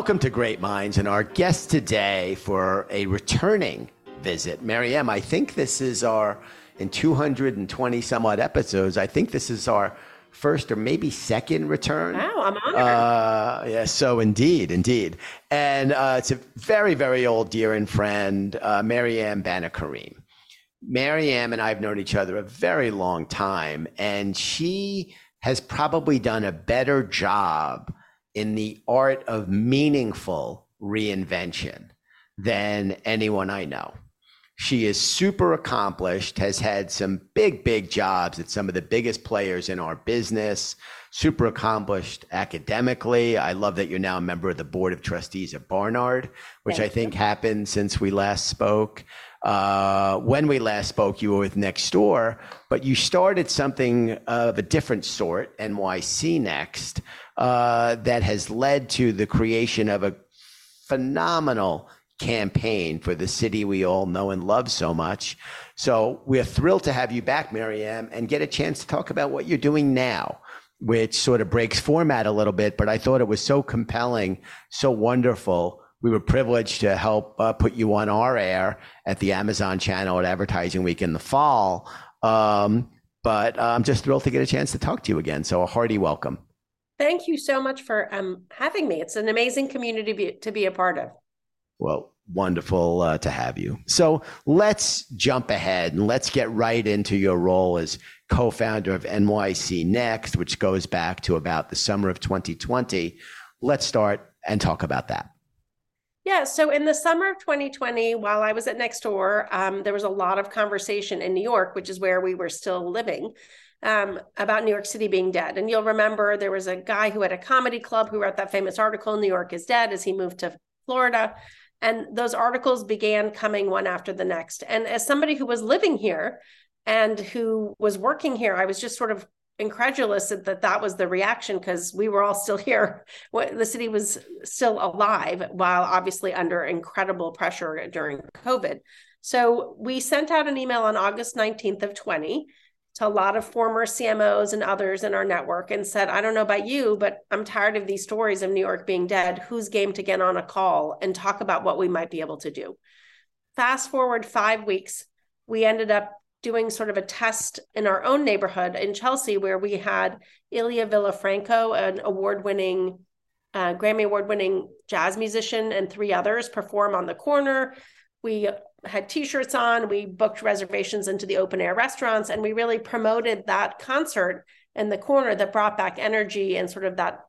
welcome to Great Minds, and our guest today for a returning visit, Maryam. I think this is our in 220 some odd episodes. I think this is our first or maybe second return. Wow, I'm honored. Uh, yeah, so indeed, indeed. And uh, it's a very, very old dear and friend, uh, Maryam Banikarim. Maryam and I have known each other a very long time, and she has probably done a better job in the art of meaningful reinvention than anyone I know. She is super accomplished, has had some big, big jobs at some of the biggest players in our business, super accomplished academically. I love that you're now a member of the board of trustees at Barnard, which Thank I think happened since we last spoke. Uh, when we last spoke, you were with Nextdoor, but you started something of a different sort, NYC Next, uh, that has led to the creation of a phenomenal campaign for the city we all know and love so much. So we're thrilled to have you back, Maryam, and get a chance to talk about what you're doing now, which sort of breaks format a little bit, but I thought it was so compelling, so wonderful. We were privileged to help uh, put you on our air at the Amazon channel at Advertising Week in the fall. Um, but uh, I'm just thrilled to get a chance to talk to you again. So a hearty welcome. Thank you so much for um, having me. It's an amazing community to be, to be a part of. Well, wonderful uh, to have you. So let's jump ahead and let's get right into your role as co founder of NYC Next, which goes back to about the summer of 2020. Let's start and talk about that. Yeah, so in the summer of 2020, while I was at Nextdoor, um, there was a lot of conversation in New York, which is where we were still living, um, about New York City being dead. And you'll remember there was a guy who had a comedy club who wrote that famous article, New York is Dead, as he moved to Florida. And those articles began coming one after the next. And as somebody who was living here and who was working here, I was just sort of incredulous that that, was the reaction because we were all still here. The city was still alive while obviously under incredible pressure during COVID. So we sent out an email on August 19th of 20 to a lot of former CMOs and others in our network and said, I don't know about you, but I'm tired of these stories of New York being dead. Who's game to get on a call and talk about what we might be able to do? Fast forward five weeks, we ended up doing sort of a test in our own neighborhood in Chelsea, where we had Ilya Villafranco, an award winning, uh, Grammy award winning jazz musician, and three others perform on the corner. We had t-shirts on we booked reservations into the open air restaurants and we really promoted that concert in the corner that brought back energy and sort of that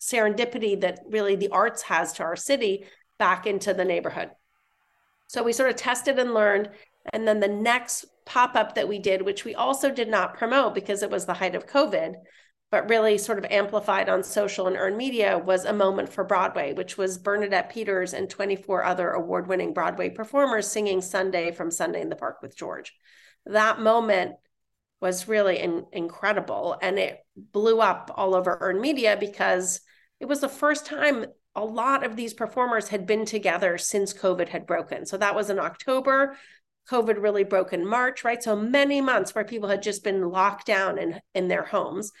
serendipity that really the arts has to our city back into the neighborhood. So we sort of tested and learned and then the next pop-up that we did which we also did not promote because it was the height of covid but really sort of amplified on social and earned media was a moment for Broadway, which was Bernadette Peters and 24 other award winning Broadway performers singing Sunday from Sunday in the Park with George. That moment was really in, incredible and it blew up all over earned media because it was the first time a lot of these performers had been together since COVID had broken. So that was in October. COVID really broke in March, right? So many months where people had just been locked down in, in their homes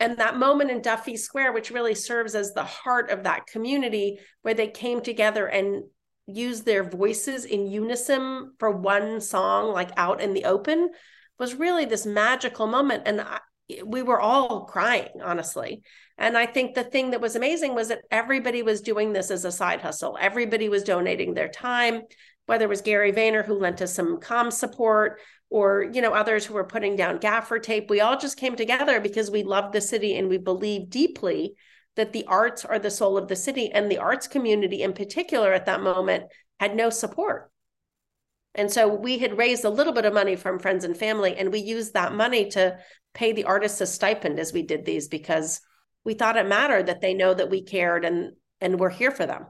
and that moment in Duffy Square, which really serves as the heart of that community, where they came together and used their voices in unison for one song, like out in the open, was really this magical moment. And I, we were all crying, honestly. And I think the thing that was amazing was that everybody was doing this as a side hustle. Everybody was donating their time, whether it was Gary Vayner who lent us some com support, or you know others who were putting down gaffer tape. We all just came together because we love the city and we believe deeply that the arts are the soul of the city. And the arts community in particular at that moment had no support. And so we had raised a little bit of money from friends and family and we used that money to pay the artists a stipend as we did these because we thought it mattered that they know that we cared and and we're here for them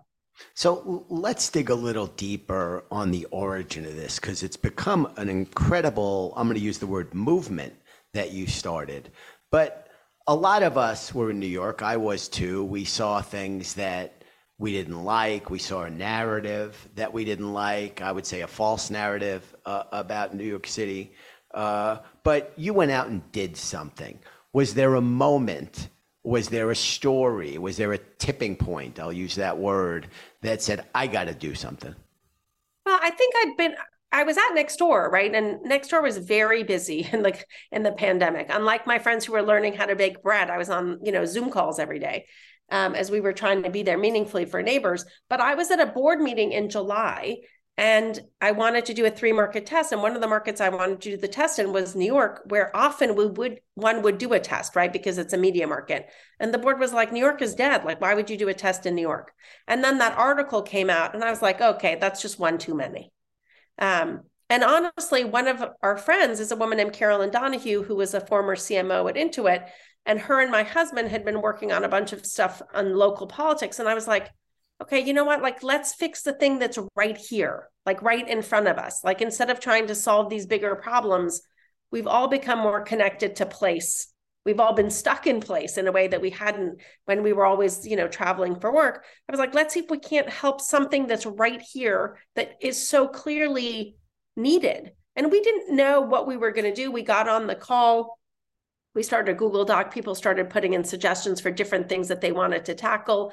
so let's dig a little deeper on the origin of this because it's become an incredible, I'm going to use the word movement that you started. But a lot of us were in New York. I was too. We saw things that we didn't like. We saw a narrative that we didn't like. I would say a false narrative uh, about New York City. Uh, but you went out and did something. Was there a moment was there a story? Was there a tipping point? I'll use that word that said, I got to do something. Well, I think I'd been I was at next door, right? And next door was very busy in like in the pandemic. Unlike my friends who were learning how to bake bread, I was on, you know, Zoom calls every day um, as we were trying to be there meaningfully for neighbors. But I was at a board meeting in July and I wanted to do a three market test. And one of the markets I wanted to do the test in was New York, where often we would one would do a test, right? Because it's a media market. And the board was like, New York is dead. Like, why would you do a test in New York? And then that article came out, and I was like, okay, that's just one too many. Um, and honestly, one of our friends is a woman named Carolyn Donahue, who was a former CMO at Intuit. And her and my husband had been working on a bunch of stuff on local politics. And I was like, okay, you know what? Like, let's fix the thing that's right here, like right in front of us. Like, instead of trying to solve these bigger problems, we've all become more connected to place. We've all been stuck in place in a way that we hadn't when we were always, you know, traveling for work. I was like, let's see if we can't help something that's right here that is so clearly needed. And we didn't know what we were going to do. We got on the call. We started a Google Doc. People started putting in suggestions for different things that they wanted to tackle.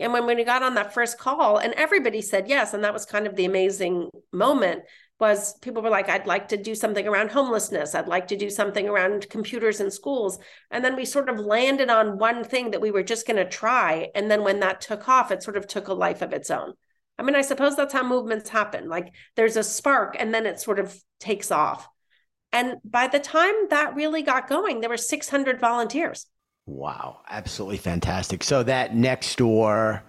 And when, when we got on that first call, and everybody said yes, and that was kind of the amazing moment, was people were like, I'd like to do something around homelessness. I'd like to do something around computers in schools. And then we sort of landed on one thing that we were just going to try. And then when that took off, it sort of took a life of its own. I mean, I suppose that's how movements happen. Like there's a spark and then it sort of takes off. And by the time that really got going, there were 600 volunteers. Wow, absolutely fantastic. So that next door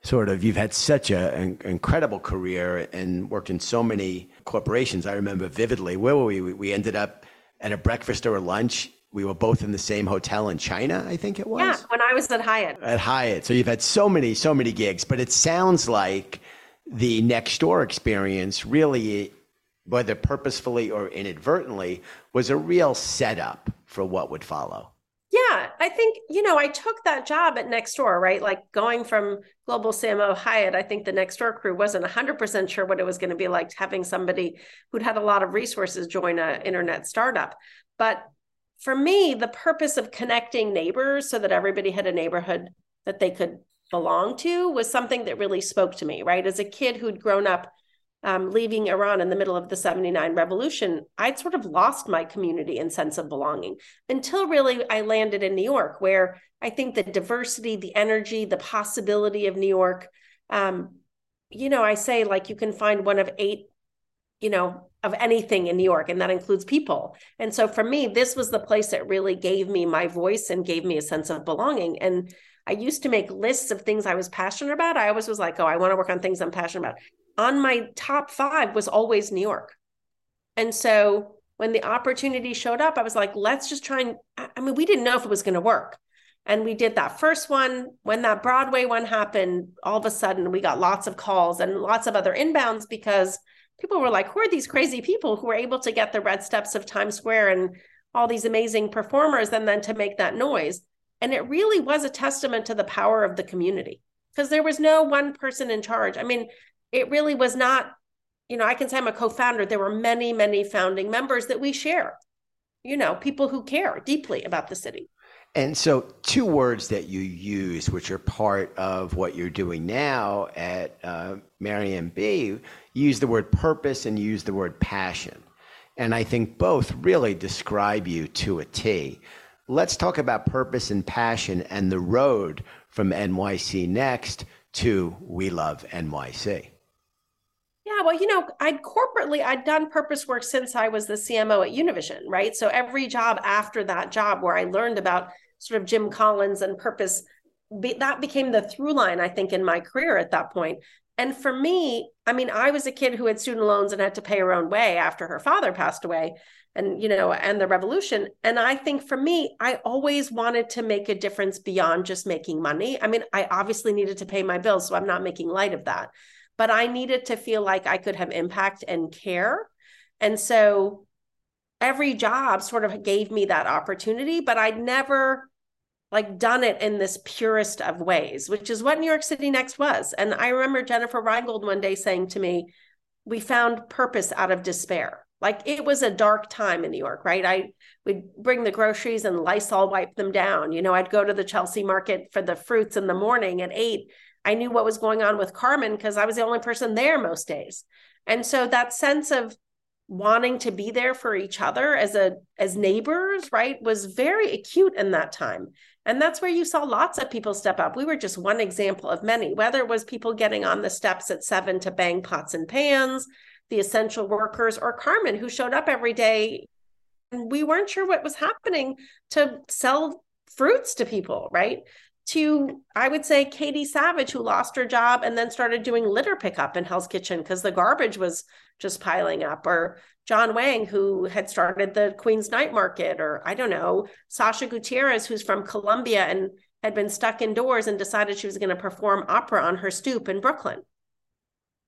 sort of you've had such a, an incredible career and worked in so many corporations. I remember vividly where were we? We ended up at a breakfast or a lunch. We were both in the same hotel in China, I think it was. Yeah, when I was at Hyatt. At Hyatt. So you've had so many, so many gigs, but it sounds like the next door experience really, whether purposefully or inadvertently, was a real setup for what would follow. Yeah, I think, you know, I took that job at Nextdoor, right? Like going from Global CMO Hyatt, I think the Nextdoor crew wasn't 100% sure what it was going to be like having somebody who'd had a lot of resources join an internet startup. But for me, the purpose of connecting neighbors so that everybody had a neighborhood that they could belong to was something that really spoke to me, right? As a kid who'd grown up um, leaving Iran in the middle of the 79 revolution, I'd sort of lost my community and sense of belonging until really I landed in New York, where I think the diversity, the energy, the possibility of New York, um, you know, I say like you can find one of eight, you know, of anything in New York, and that includes people. And so for me, this was the place that really gave me my voice and gave me a sense of belonging. And I used to make lists of things I was passionate about. I always was like, oh, I want to work on things I'm passionate about on my top five was always New York. And so when the opportunity showed up, I was like, let's just try and, I mean, we didn't know if it was going to work. And we did that first one. When that Broadway one happened, all of a sudden we got lots of calls and lots of other inbounds because people were like, who are these crazy people who were able to get the red steps of Times Square and all these amazing performers and then to make that noise? And it really was a testament to the power of the community because there was no one person in charge. I mean, it really was not, you know, I can say I'm a co founder. There were many, many founding members that we share, you know, people who care deeply about the city. And so, two words that you use, which are part of what you're doing now at uh, Marianne B, use the word purpose and use the word passion. And I think both really describe you to a T. Let's talk about purpose and passion and the road from NYC Next to We Love NYC. Yeah, well, you know, I'd corporately, I'd done purpose work since I was the CMO at Univision, right? So every job after that job where I learned about sort of Jim Collins and purpose, be, that became the through line, I think, in my career at that point. And for me, I mean, I was a kid who had student loans and had to pay her own way after her father passed away and, you know, and the revolution. And I think for me, I always wanted to make a difference beyond just making money. I mean, I obviously needed to pay my bills, so I'm not making light of that but I needed to feel like I could have impact and care. And so every job sort of gave me that opportunity, but I'd never like done it in this purest of ways, which is what New York City Next was. And I remember Jennifer Reingold one day saying to me, we found purpose out of despair. Like it was a dark time in New York, right? I would bring the groceries and Lysol wipe them down. You know, I'd go to the Chelsea market for the fruits in the morning at eight. I knew what was going on with Carmen because I was the only person there most days. And so that sense of wanting to be there for each other as a as neighbors right was very acute in that time. And that's where you saw lots of people step up. We were just one example of many whether it was people getting on the steps at seven to bang pots and pans the essential workers or carmen who showed up every day. And we weren't sure what was happening to sell fruits to people right to I would say Katie Savage, who lost her job and then started doing litter pickup in Hell's Kitchen because the garbage was just piling up, or John Wang, who had started the Queen's Night Market, or I don't know, Sasha Gutierrez, who's from Colombia and had been stuck indoors and decided she was going to perform opera on her stoop in Brooklyn.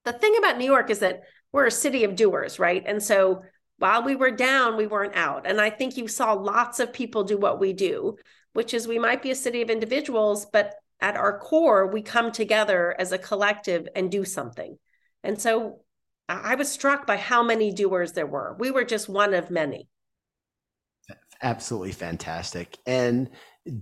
The thing about New York is that we're a city of doers, right? And so while we were down, we weren't out. And I think you saw lots of people do what we do which is we might be a city of individuals, but at our core, we come together as a collective and do something. And so I was struck by how many doers there were. We were just one of many. Absolutely fantastic. And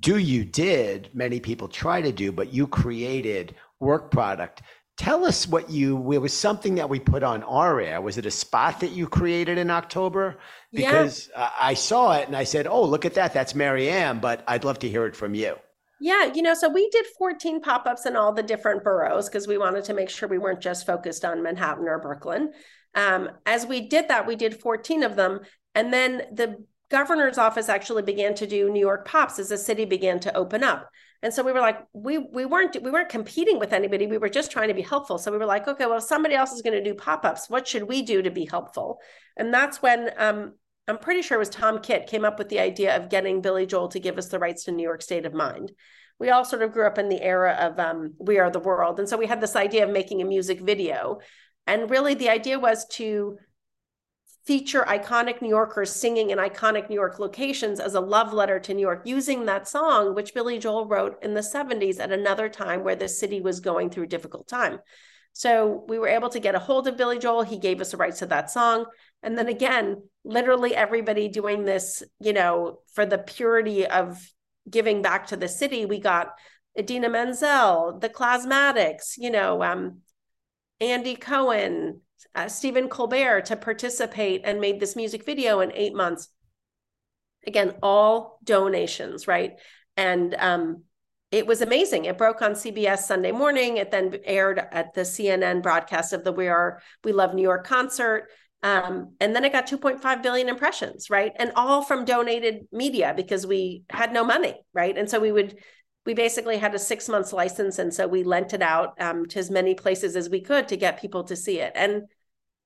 do you did many people try to do, but you created work product Tell us what you, it was something that we put on our air. Was it a spot that you created in October? Because yeah. I saw it and I said, oh, look at that. That's Maryam, but I'd love to hear it from you. Yeah, you know, so we did 14 pop ups in all the different boroughs because we wanted to make sure we weren't just focused on Manhattan or Brooklyn. Um, as we did that, we did 14 of them. And then the governor's office actually began to do New York Pops as the city began to open up. And so we were like, we we weren't we weren't competing with anybody. We were just trying to be helpful. So we were like, okay, well, somebody else is going to do pop-ups. What should we do to be helpful? And that's when um, I'm pretty sure it was Tom Kitt came up with the idea of getting Billy Joel to give us the rights to New York State of Mind. We all sort of grew up in the era of um, We Are the World. And so we had this idea of making a music video. And really the idea was to feature iconic New Yorkers singing in iconic New York locations as a love letter to New York, using that song, which Billy Joel wrote in the 70s at another time where the city was going through a difficult time. So we were able to get a hold of Billy Joel. He gave us the rights to that song. And then again, literally everybody doing this, you know, for the purity of giving back to the city. We got Idina Menzel, the Classmatics, you know, um, Andy Cohen, uh, Stephen Colbert to participate and made this music video in eight months. Again, all donations, right? And um, it was amazing. It broke on CBS Sunday morning. It then aired at the CNN broadcast of the We Are We Love New York concert. Um, and then it got 2.5 billion impressions, right? And all from donated media because we had no money, right? And so we would we basically had a six months license and so we lent it out um, to as many places as we could to get people to see it. And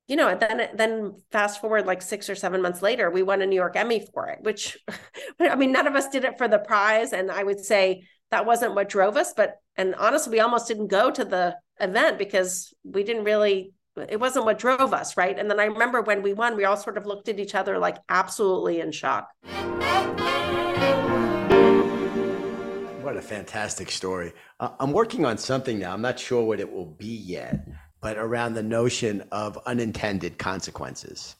you know then then fast forward like six or seven months later we won a new york emmy for it which i mean none of us did it for the prize and i would say that wasn't what drove us but and honestly we almost didn't go to the event because we didn't really it wasn't what drove us right? And then i remember when we won we all sort of looked at each other like absolutely in shock what a fantastic story. Uh, I'm working on something now. I'm not sure what it will be yet, but around the notion of unintended consequences.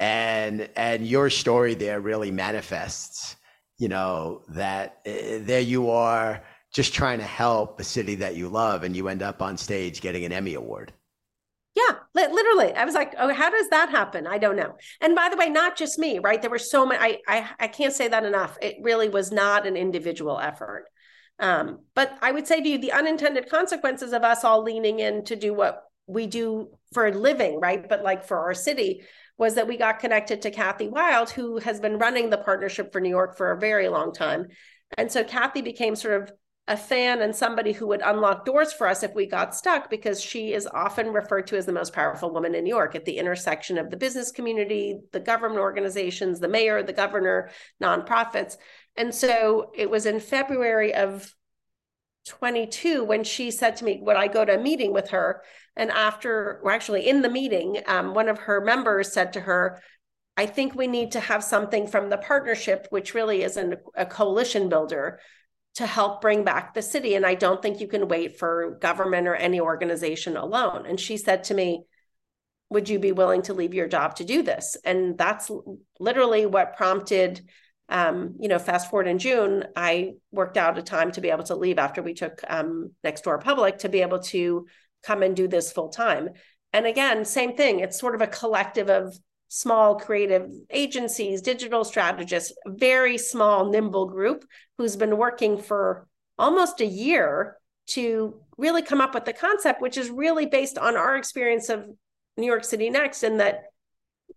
And and your story there really manifests, you know, that uh, there you are just trying to help a city that you love and you end up on stage getting an Emmy award. Yeah, literally. I was like, oh, how does that happen? I don't know. And by the way, not just me, right? There were so many. I I, I can't say that enough. It really was not an individual effort. Um, but I would say to you, the unintended consequences of us all leaning in to do what we do for a living, right? But like for our city, was that we got connected to Kathy Wylde, who has been running the partnership for New York for a very long time. And so Kathy became sort of a fan and somebody who would unlock doors for us if we got stuck because she is often referred to as the most powerful woman in New York at the intersection of the business community, the government organizations, the mayor, the governor, nonprofits. And so it was in February of 22 when she said to me, Would I go to a meeting with her? And after, or actually in the meeting, um, one of her members said to her, I think we need to have something from the partnership, which really is an, a coalition builder to help bring back the city. And I don't think you can wait for government or any organization alone. And she said to me, would you be willing to leave your job to do this? And that's literally what prompted um, you know, fast forward in June, I worked out a time to be able to leave after we took um, Nextdoor public to be able to come and do this full time. And again, same thing. It's sort of a collective of small creative agencies, digital strategists, very small, nimble group who's been working for almost a year to really come up with the concept, which is really based on our experience of New York City Next, and that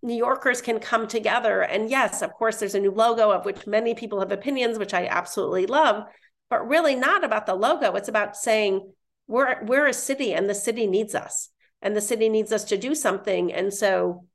New Yorkers can come together. And yes, of course, there's a new logo of which many people have opinions, which I absolutely love, but really not about the logo. It's about saying we're we're a city and the city needs us. And the city needs us to do something. And so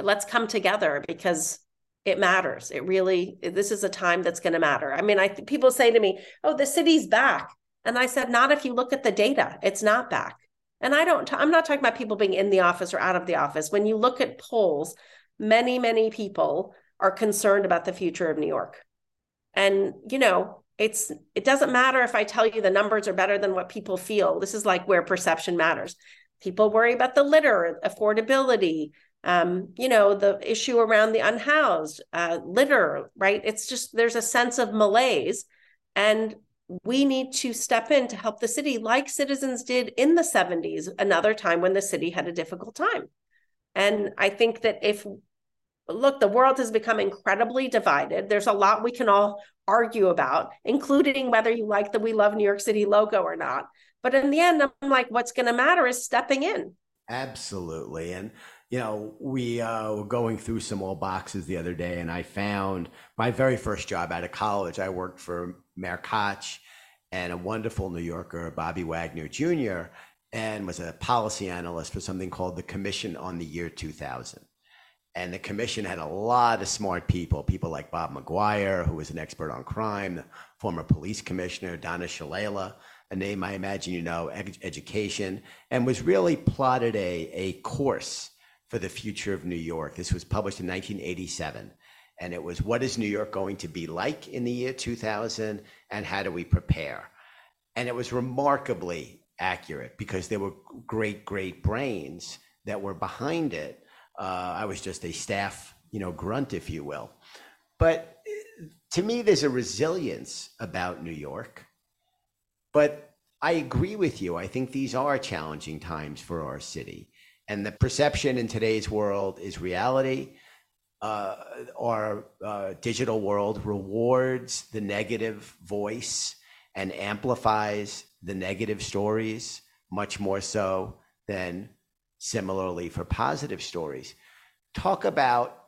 let's come together because it matters. It really this is a time that's going to matter. I mean, I people say to me, "Oh, the city's back." And I said, "Not if you look at the data. It's not back." And I don't, I'm not talking about people being in the office or out of the office. When you look at polls, many, many people are concerned about the future of New York. And, you know, it's, it doesn't matter if I tell you the numbers are better than what people feel. This is like where perception matters. People worry about the litter, affordability, um, you know, the issue around the unhoused, uh, litter, right? It's just, there's a sense of malaise. And we need to step in to help the city like citizens did in the 70s another time when the city had a difficult time. And i think that if look the world has become incredibly divided. There's a lot we can all argue about including whether you like the we love new york city logo or not. But in the end i'm like what's going to matter is stepping in. Absolutely. And you know, we uh, were going through some old boxes the other day, and I found my very first job out of college. I worked for Mayor Koch and a wonderful New Yorker, Bobby Wagner Jr., and was a policy analyst for something called the Commission on the Year 2000. And the commission had a lot of smart people, people like Bob McGuire, who was an expert on crime, former police commissioner, Donna Shalala, a name I imagine you know, ed- education, and was really plotted a, a course for the future of New York. This was published in 1987. And it was what is New York going to be like in the year 2000 and how do we prepare? And it was remarkably accurate because there were great, great brains that were behind it. Uh, I was just a staff, you know, grunt, if you will. But to me, there's a resilience about New York. But I agree with you. I think these are challenging times for our city and the perception in today's world is reality. Uh, our uh, digital world rewards the negative voice and amplifies the negative stories much more so than similarly for positive stories. Talk about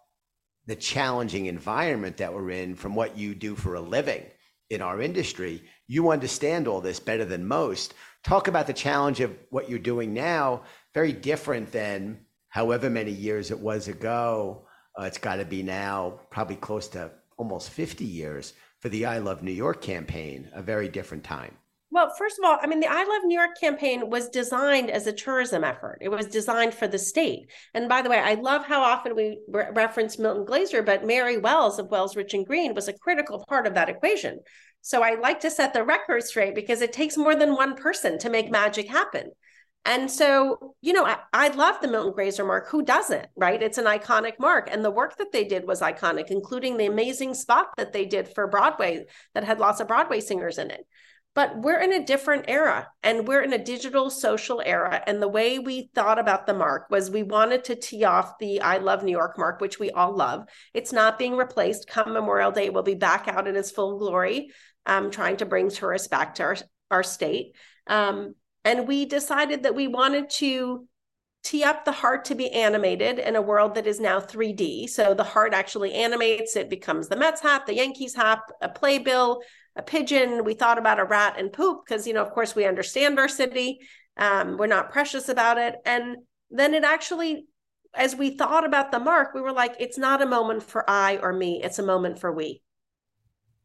the challenging environment that we're in from what you do for a living in our industry. You understand all this better than most. Talk about the challenge of what you're doing now very different than however many years it was ago. Uh, it's got to be now probably close to almost 50 years for the I Love New York campaign, a very different time. Well, first of all, I mean, the I Love New York campaign was designed as a tourism effort. It was designed for the state. And by the way, I love how often we re- reference Milton Glaser, but Mary Wells of Wells Rich and Greene was a critical part of that equation. So I like to set the record straight because it takes more than one person to make magic happen. And so, you know, I, I love the Milton Glaser mark. Who doesn't, right? It's an iconic mark. And the work that they did was iconic, including the amazing spot that they did for Broadway that had lots of Broadway singers in it. But we're in a different era and we're in a digital social era. And the way we thought about the mark was we wanted to tee off the I Love New York mark, which we all love. It's not being replaced. Come Memorial Day, we'll be back out in its full glory, um, trying to bring tourists back to our, our state. Um, and we decided that we wanted to tee up the heart to be animated in a world that is now 3D. So the heart actually animates, it becomes the Mets hat, the Yankees hat, a playbill, a pigeon. We thought about a rat and poop because, you know, of course, we understand our city. Um, we're not precious about it. And then it actually, as we thought about the mark, we were like, it's not a moment for I or me, it's a moment for we.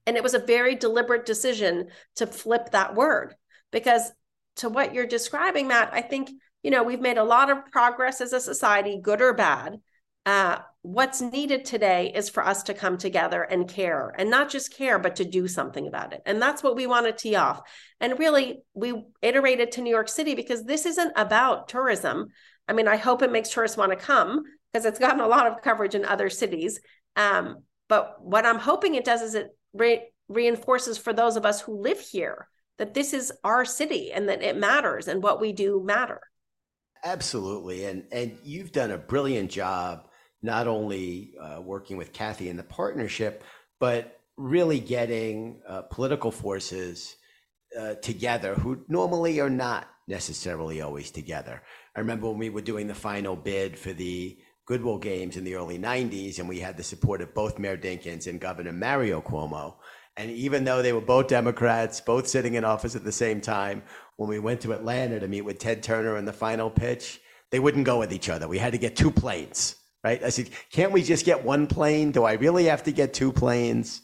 And it was a very deliberate decision to flip that word because to what you're describing, Matt, I think, you know, we've made a lot of progress as a society, good or bad. Uh, what's needed today is for us to come together and care and not just care, but to do something about it. And that's what we want to tee off. And really, we iterated to New York City because this isn't about tourism. I mean, I hope it makes tourists want to come because it's gotten a lot of coverage in other cities. Um, but what I'm hoping it does is it re- reinforces for those of us who live here that this is our city and that it matters and what we do matter. Absolutely, and and you've done a brilliant job not only uh, working with Kathy in the partnership, but really getting uh, political forces uh, together who normally are not necessarily always together. I remember when we were doing the final bid for the Goodwill Games in the early 90s, and we had the support of both Mayor Dinkins and Governor Mario Cuomo. And even though they were both Democrats, both sitting in office at the same time, when we went to Atlanta to meet with Ted Turner in the final pitch, they wouldn't go with each other. We had to get two planes, right? I said, can't we just get one plane? Do I really have to get two planes?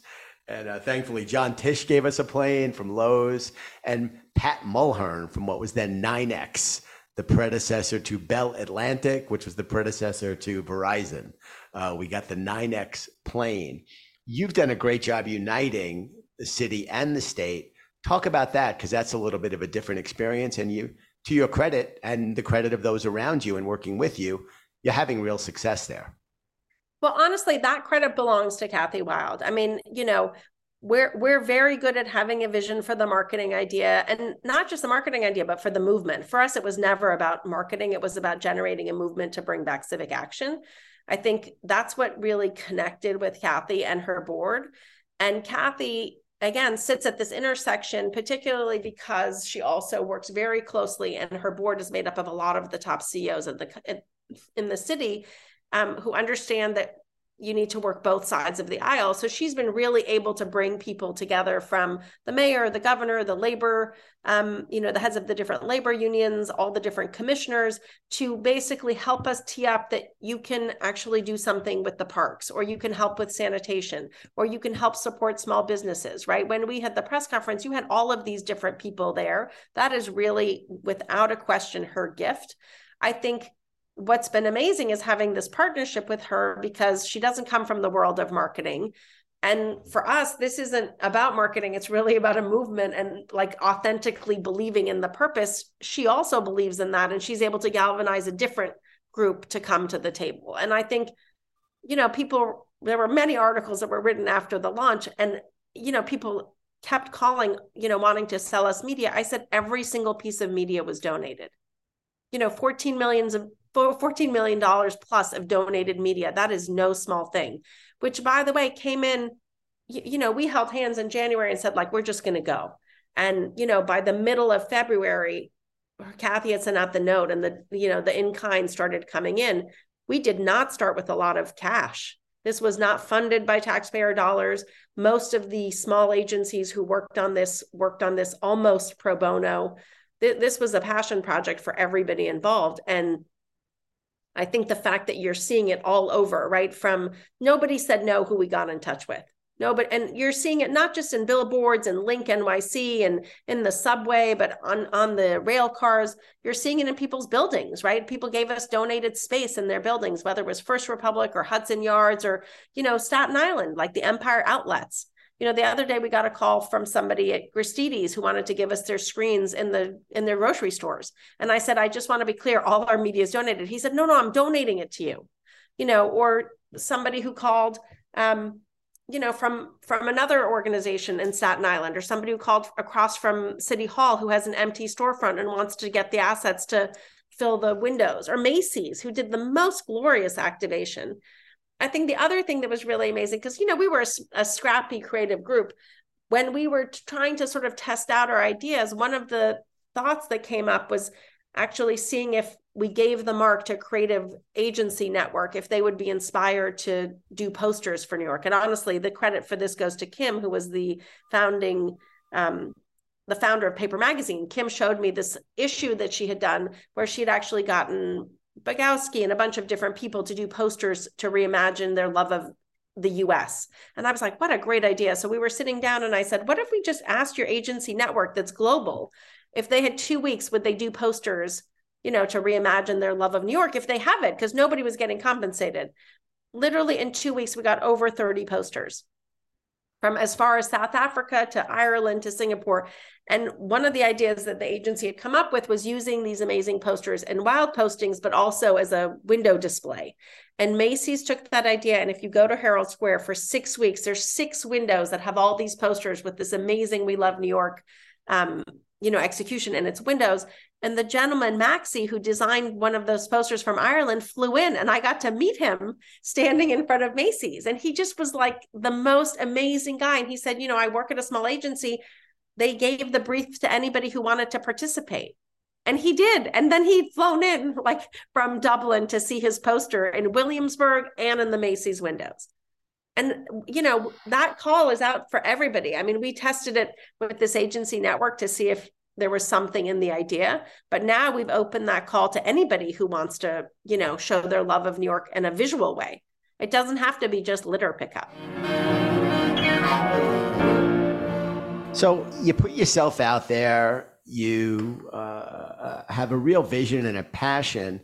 And uh, thankfully, John Tisch gave us a plane from Loews, and Pat Mulhern from what was then NYNEX, the predecessor to Bell Atlantic, which was the predecessor to Verizon. Uh, we got the NYNEX plane. You've done a great job uniting the city and the state. Talk about that because that's a little bit of a different experience. And you, to your credit and the credit of those around you and working with you, you're having real success there. Well, honestly, that credit belongs to Kathy Wylde. I mean, you know, we're we're very good at having a vision for the marketing idea and not just the marketing idea but for the movement for us it was never about marketing it was about generating a movement to bring back civic action i think that's what really connected with kathy and her board. And kathy again sits at this intersection particularly because she also works very closely and her board is made up of a lot of the top ceos of the in the city um, who understand that you need to work both sides of the aisle. So she's been really able to bring people together from the mayor, the governor, the labor, um, you know, the heads of the different labor unions, all the different commissioners to basically help us tee up that you can actually do something with the parks, or you can help with sanitation, or you can help support small businesses, right? When we had the press conference, you had all of these different people there. That is really, without a question, her gift. I think what's been amazing is having this partnership with her because she doesn't come from the world of marketing. And for us this isn't about marketing. It's really about a movement and like authentically believing in the purpose she also believes in that. And she's able to galvanize a different group to come to the table. And i think you know people there were many articles that were written after the launch and you know people kept calling you know wanting to sell us media. I said every single piece of media was donated. You know 14 millions of $14 million plus of donated media. That is no small thing, which by the way, came in, you, you know, we held hands in January and said, like, we're just going to go. And, you know, by the middle of February, Kathy had sent out the note and the, you know, the in kind started coming in. We did not start with a lot of cash. This was not funded by taxpayer dollars. Most of the small agencies who worked on this worked on this almost pro bono. This was a passion project for everybody involved. And I think the fact that you're seeing it all over, right? From nobody said no who we got in touch with. No, but and you're seeing it not just in billboards and Link NYC and in the subway, but on on the rail cars. You're seeing it in people's buildings, right? People gave us donated space in their buildings, whether it was First Republic or Hudson Yards or you know Staten Island, like the Empire Outlets you know the other day we got a call from somebody at Gristedes who wanted to give us their screens in the in their grocery stores. And i said i just want to be clear all our media is donated. He said no no i'm donating it to you. You know or somebody who called um, you know from from another organization in staten island or somebody who called across from city hall who has an empty storefront and wants to get the assets to fill the windows or macy's who did the most glorious activation I think the other thing that was really amazing, because, you know, we were a, a, scrappy creative group. When we were trying to sort of test out our ideas, one of the thoughts that came up was actually seeing if we gave the mark to creative agency network if they would be inspired to do posters for new york and honestly the credit for this goes to kim who was the founding um, the founder of paper magazine kim showed me this issue that she had done where she had actually gotten Bogowski and a bunch of different people to do posters to reimagine their love of the US. And I was like, what a great idea. So we were sitting down and I said, what if we just asked your agency network that's global if they had 2 weeks would they do posters, you know, to reimagine their love of New York if they have it because nobody was getting compensated. Literally in 2 weeks we got over 30 posters. From as far as South Africa to Ireland to Singapore. And one of the ideas that the agency had come up with was using these amazing posters and wild postings, but also as a window display. And Macy's took that idea. And if you go to Herald Square for six weeks, there's six windows that have all these posters with this amazing We Love New York um, you know, execution in its windows. And the gentleman, Maxi, who designed one of those posters from Ireland, flew in and I got to meet him standing in front of Macy's. And he just was like the most amazing guy. And he said, You know, I work at a small agency. They gave the brief to anybody who wanted to participate. And he did. And then he'd flown in like from Dublin to see his poster in Williamsburg and in the Macy's windows. And, you know, that call is out for everybody. I mean, we tested it with this agency network to see if there was something in the idea. But now we've opened that call to anybody who wants to, you know, show their love of New York in a visual way. It doesn't have to be just litter pickup. So you put yourself out there, you uh, uh have a real vision and a passion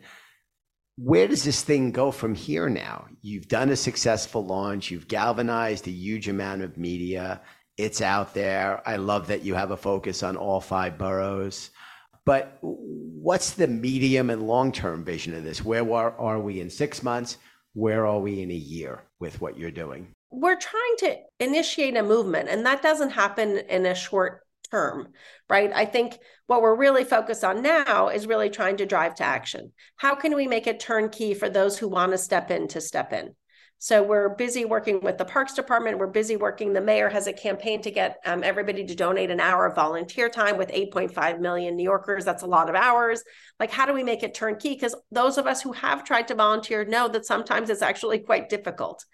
where does this thing go from here now? You've done a successful launch, you've galvanized a huge amount of media. It's out there. I love that you have a focus on all five boroughs. But what's the medium and long term vision of this? Where are, we in six months? Where are we in a year with what you're doing? We're trying to initiate a movement, and that doesn't happen in a short term, right? I think what we're really focused on now is really trying to drive to action. How can we make it turnkey for those who want to step in to step in? So we're busy working with the Parks Department. We're busy working. The mayor has a campaign to get um, everybody to donate an hour of volunteer time with 8.5 million New Yorkers. That's a lot of hours. Like, how do we make it turnkey? Because those of us who have tried to volunteer know that sometimes it's actually quite difficult.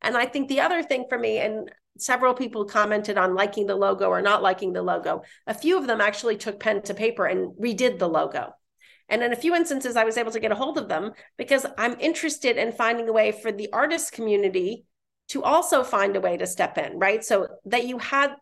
And I think the other thing for me, and several people commented on liking the logo or not liking the logo. A few of them actually took pen to paper and redid the logo. And in a few instances, I was able to get a hold of them because I'm interested in finding a way for the artist community to also find a way to step in, right? So that you had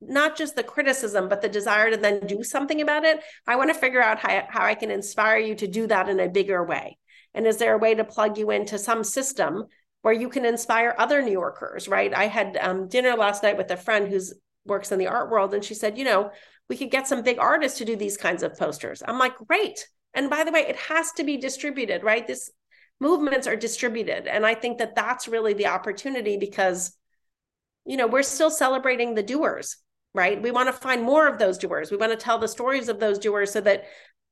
not just the criticism, but the desire to then do something about it. I want to figure out how, how I can inspire you to do that in a bigger way. And is there a way to plug you into some system where you can inspire other New Yorkers, right? I had um, dinner last night with a friend who's works in the art world, and she said, you know, we could get some big artists to do these kinds of posters. I'm like, great. And by the way, it has to be distributed, right? This movements are distributed, and I think that that's really the opportunity because, you know, we're still celebrating the doers, right? We want to find more of those doers. We want to tell the stories of those doers so that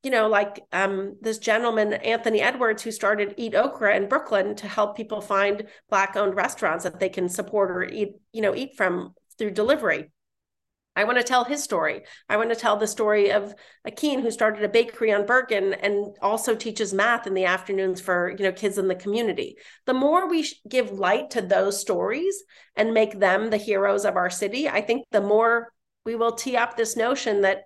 you know, like um, this gentleman, Anthony Edwards, who started Eat Okra in Brooklyn to help people find Black owned restaurants that they can support or eat, you know, eat from through delivery. I want to tell his story. I want to tell the story of Akeen, who started a bakery on Bergen and also teaches math in the afternoons for you know kids in the community. The more we give light to those stories and make them the heroes of our city, I think the more we will tee up this notion that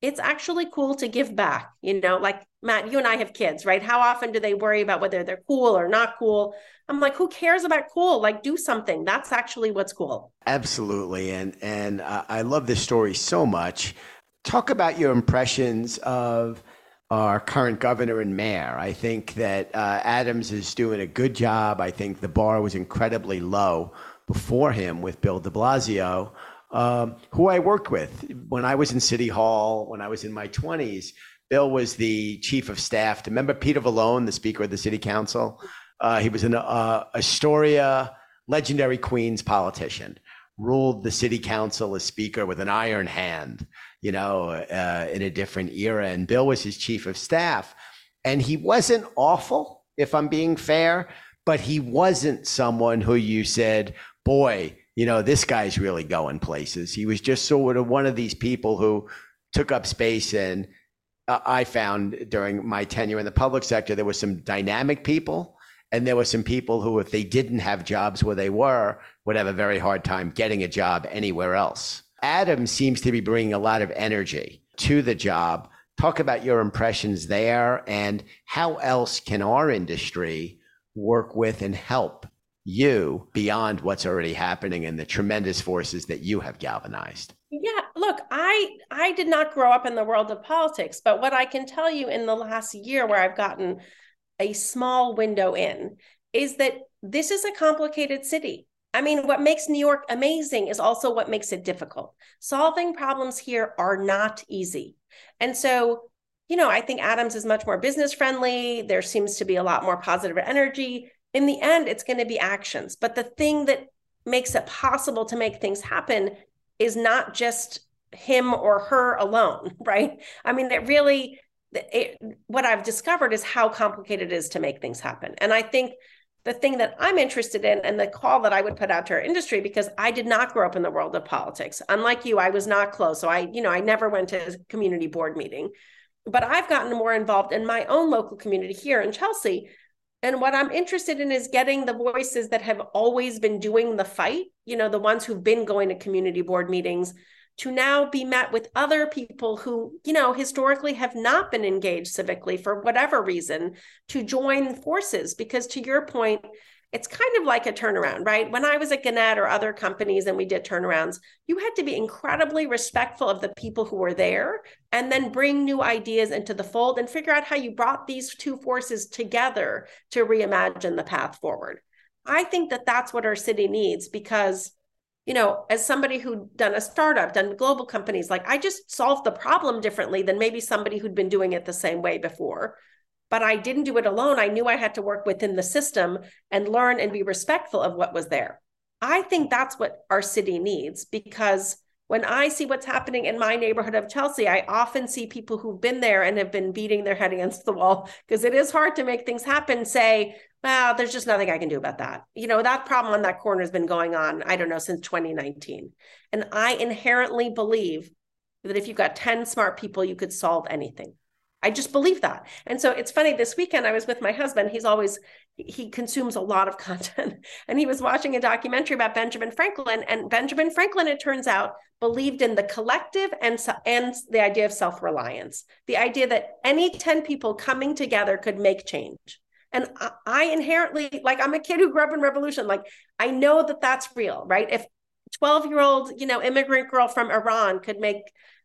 it's actually cool to give back. You know, like Matt, you and I have kids, right? How often do they worry about whether they're cool or not cool? I'm like, who cares about cool? Like, do something. That's actually what's cool. Absolutely, and and uh, I love this story so much. Talk about your impressions of our current governor and mayor. I think that uh, Adams is doing a good job. I think the bar was incredibly low before him with Bill De Blasio um, who I worked with when I was in City Hall, when I was in my 20s. Bill was the chief of staff. Remember Peter Vallone, the Speaker of the City Council? Uh, he was an uh, Astoria, legendary Queens politician, ruled the City Council as Speaker with an iron hand, you know, uh, in a different era. And Bill was his chief of staff. And he wasn't awful, if I'm being fair, but he wasn't someone who you said, boy, you know, this guy's really going places. He was just sort of one of these people who took up space. And uh, I found during my tenure in the public sector, there were some dynamic people. And there were some people who, if they didn't have jobs where they were, would have a very hard time getting a job anywhere else. Adam seems to be bringing a lot of energy to the job. Talk about your impressions there and how else can our industry work with and help you beyond what's already happening and the tremendous forces that you have galvanized yeah look i i did not grow up in the world of politics but what i can tell you in the last year where i've gotten a small window in is that this is a complicated city I mean, what makes New York amazing is also what makes it difficult. Solving problems here are not easy. And so, you know, I think Adams is much more business friendly. There seems to be a lot more positive energy. In the end, it's going to be actions. But the thing that makes it possible to make things happen is not just him or her alone, right? I mean, it really, it, what I've discovered is how complicated it is to make things happen. And I think the thing that I'm interested in and the call that I would put out to our industry because I did not grow up in the world of politics. Unlike you, I was not close. So I, you know, I never went to a community board meeting. But I've gotten more involved in my own local community here in Chelsea. And what I'm interested in is getting the voices that have always been doing the fight, you know, the ones who've been going to community board meetings, to now be met with other people who, you know, historically have not been engaged civically for whatever reason to join forces. Because to your point, it's kind of like a turnaround, right? When I was at Gannett or other companies and we did turnarounds, you had to be incredibly respectful of the people who were there and then bring new ideas into the fold and figure out how you brought these two forces together to reimagine the path forward. I think that that's what our city needs because you know, as somebody who'd done a startup, done global companies, like I just solved the problem differently than maybe somebody who'd been doing it the same way before. But I didn't do it alone. I knew I had to work within the system and learn and be respectful of what was there. I think that's what our city needs because when I see what's happening in my neighborhood of Chelsea, I often see people who've been there and have been beating their head against the wall because it is hard to make things happen say, well, there's just nothing I can do about that. You know, that problem on that corner has been going on, I don't know, since 2019. And I inherently believe that if you've got 10 smart people, you could solve anything. I just believe that. And so it's funny this weekend I was with my husband. He's always he consumes a lot of content and he was watching a documentary about Benjamin Franklin and Benjamin Franklin it turns out believed in the collective and and the idea of self-reliance. The idea that any 10 people coming together could make change. And I, I inherently like I'm a kid who grew up in revolution like I know that that's real, right? If 12 year old you know immigrant girl from iran could make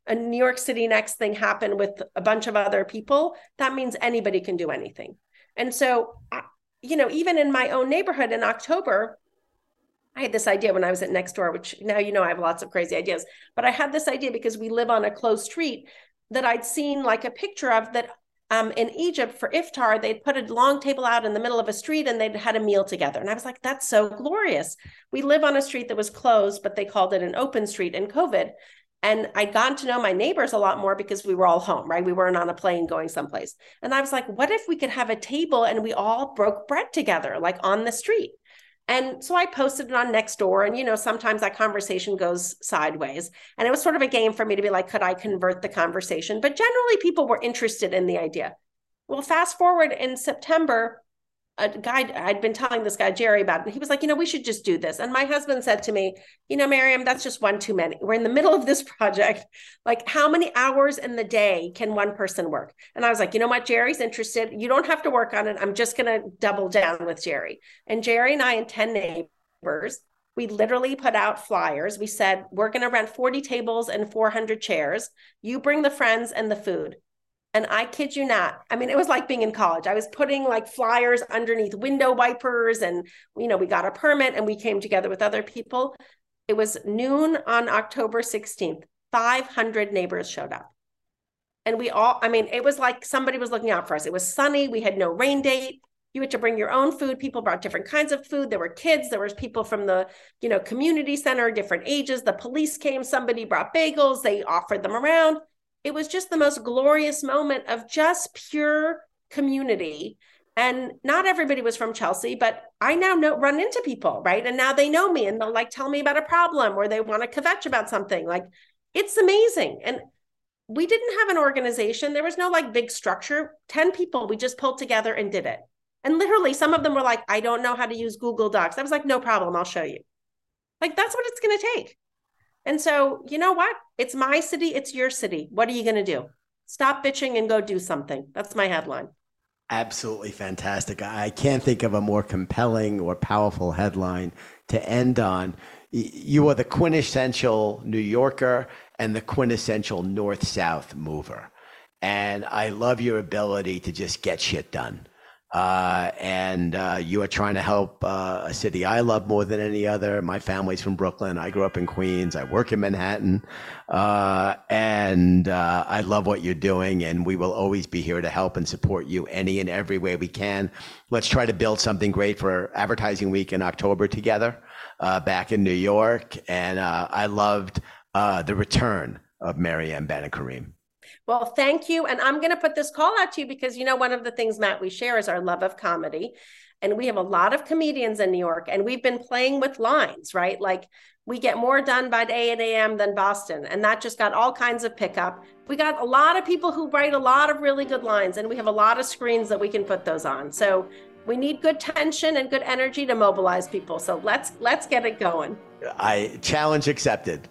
a New York City next thing happen with a bunch of other people, that means anybody can do anything. And so, you know, even in my own neighborhood in October, I had this idea when I was at Nextdoor, which now you know I have lots of crazy ideas, but I had this idea because we live on a closed street that I'd seen like a picture of that um, in Egypt for iftar, they'd put a long table out in the middle of a street and they'd had a meal together. And I was like, that's so glorious. We live on a street that was closed, but they called it an open street in COVID. And I'd gotten to know my neighbors a lot more because we were all home, right? We weren't on a plane going someplace. And I was like, what if we could have a table and we all broke bread together, like on the street? And so I posted it on Nextdoor. And, you know, sometimes that conversation goes sideways. And it was sort of a game for me to be like, could I convert the conversation? But generally, people were interested in the idea. Well, fast forward in September, a guy I'd been telling this guy Jerry about. He was like, you know, we should just do this. And my husband said to me, you know, Maryam, that's just one too many. We're in the middle of this project. Like, how many hours in the day can one person work? And I was like, you know what, Jerry's interested. You don't have to work on it. I'm just gonna double down with Jerry. And Jerry and I and 10 neighbors, we literally put out flyers. We said, we're gonna rent 40 tables and 400 chairs. You bring the friends and the food. And I kid you not, I mean, it was like being in college. I was putting like flyers underneath window wipers, and you know, we got a permit and we came together with other people. It was noon on October 16th. 500 neighbors showed up. And we all, I mean, it was like somebody was looking out for us. It was sunny. We had no rain date. You had to bring your own food. People brought different kinds of food. There were kids. There was people from the, you know, community center, different ages. The police came. Somebody brought bagels. They offered them around it was just the most glorious moment of just pure community and not everybody was from Chelsea, but I now know run into people, right? And now they know me and they'll like tell me about a problem or they want to kvetch about something. Like it's amazing. And we didn't have an organization. There was no like big structure. 10 people, we just pulled together and did it. And literally some of them were like, I don't know how to use Google Docs. I was like, no problem, I'll show you. Like that's what it's going to take. And so, you know what? It's my city, it's your city. What are you going to do? Stop bitching and go do something. That's my headline. Absolutely fantastic. I can't think of a more compelling or powerful headline to end on. You are the quintessential New Yorker and the quintessential North South mover. And I love your ability to just get shit done. Uh, and uh, you are trying to help uh, a city I love more than any other. My family's from Brooklyn. I grew up in Queens. I work in Manhattan. Uh, and uh, I love what you're doing. And we will always be here to help and support you any and every way we can. Let's try to build something great for Advertising Week in October together uh, back in New York. And I loved the return of Banikarim. Well, thank you. And I'm going to put this call out to you because, you know, one of the things, Matt, we share is our love of comedy. And we have a lot of comedians in New York, and we've been playing with lines, right? Like we get more done by 8 a.m. than Boston. And that just got all kinds of pickup. We got a lot of people who write a lot of really good lines, and we have a lot of screens that we can put those on. So we need good tension and good energy to mobilize people. So let's let's get it going. I challenge accepted.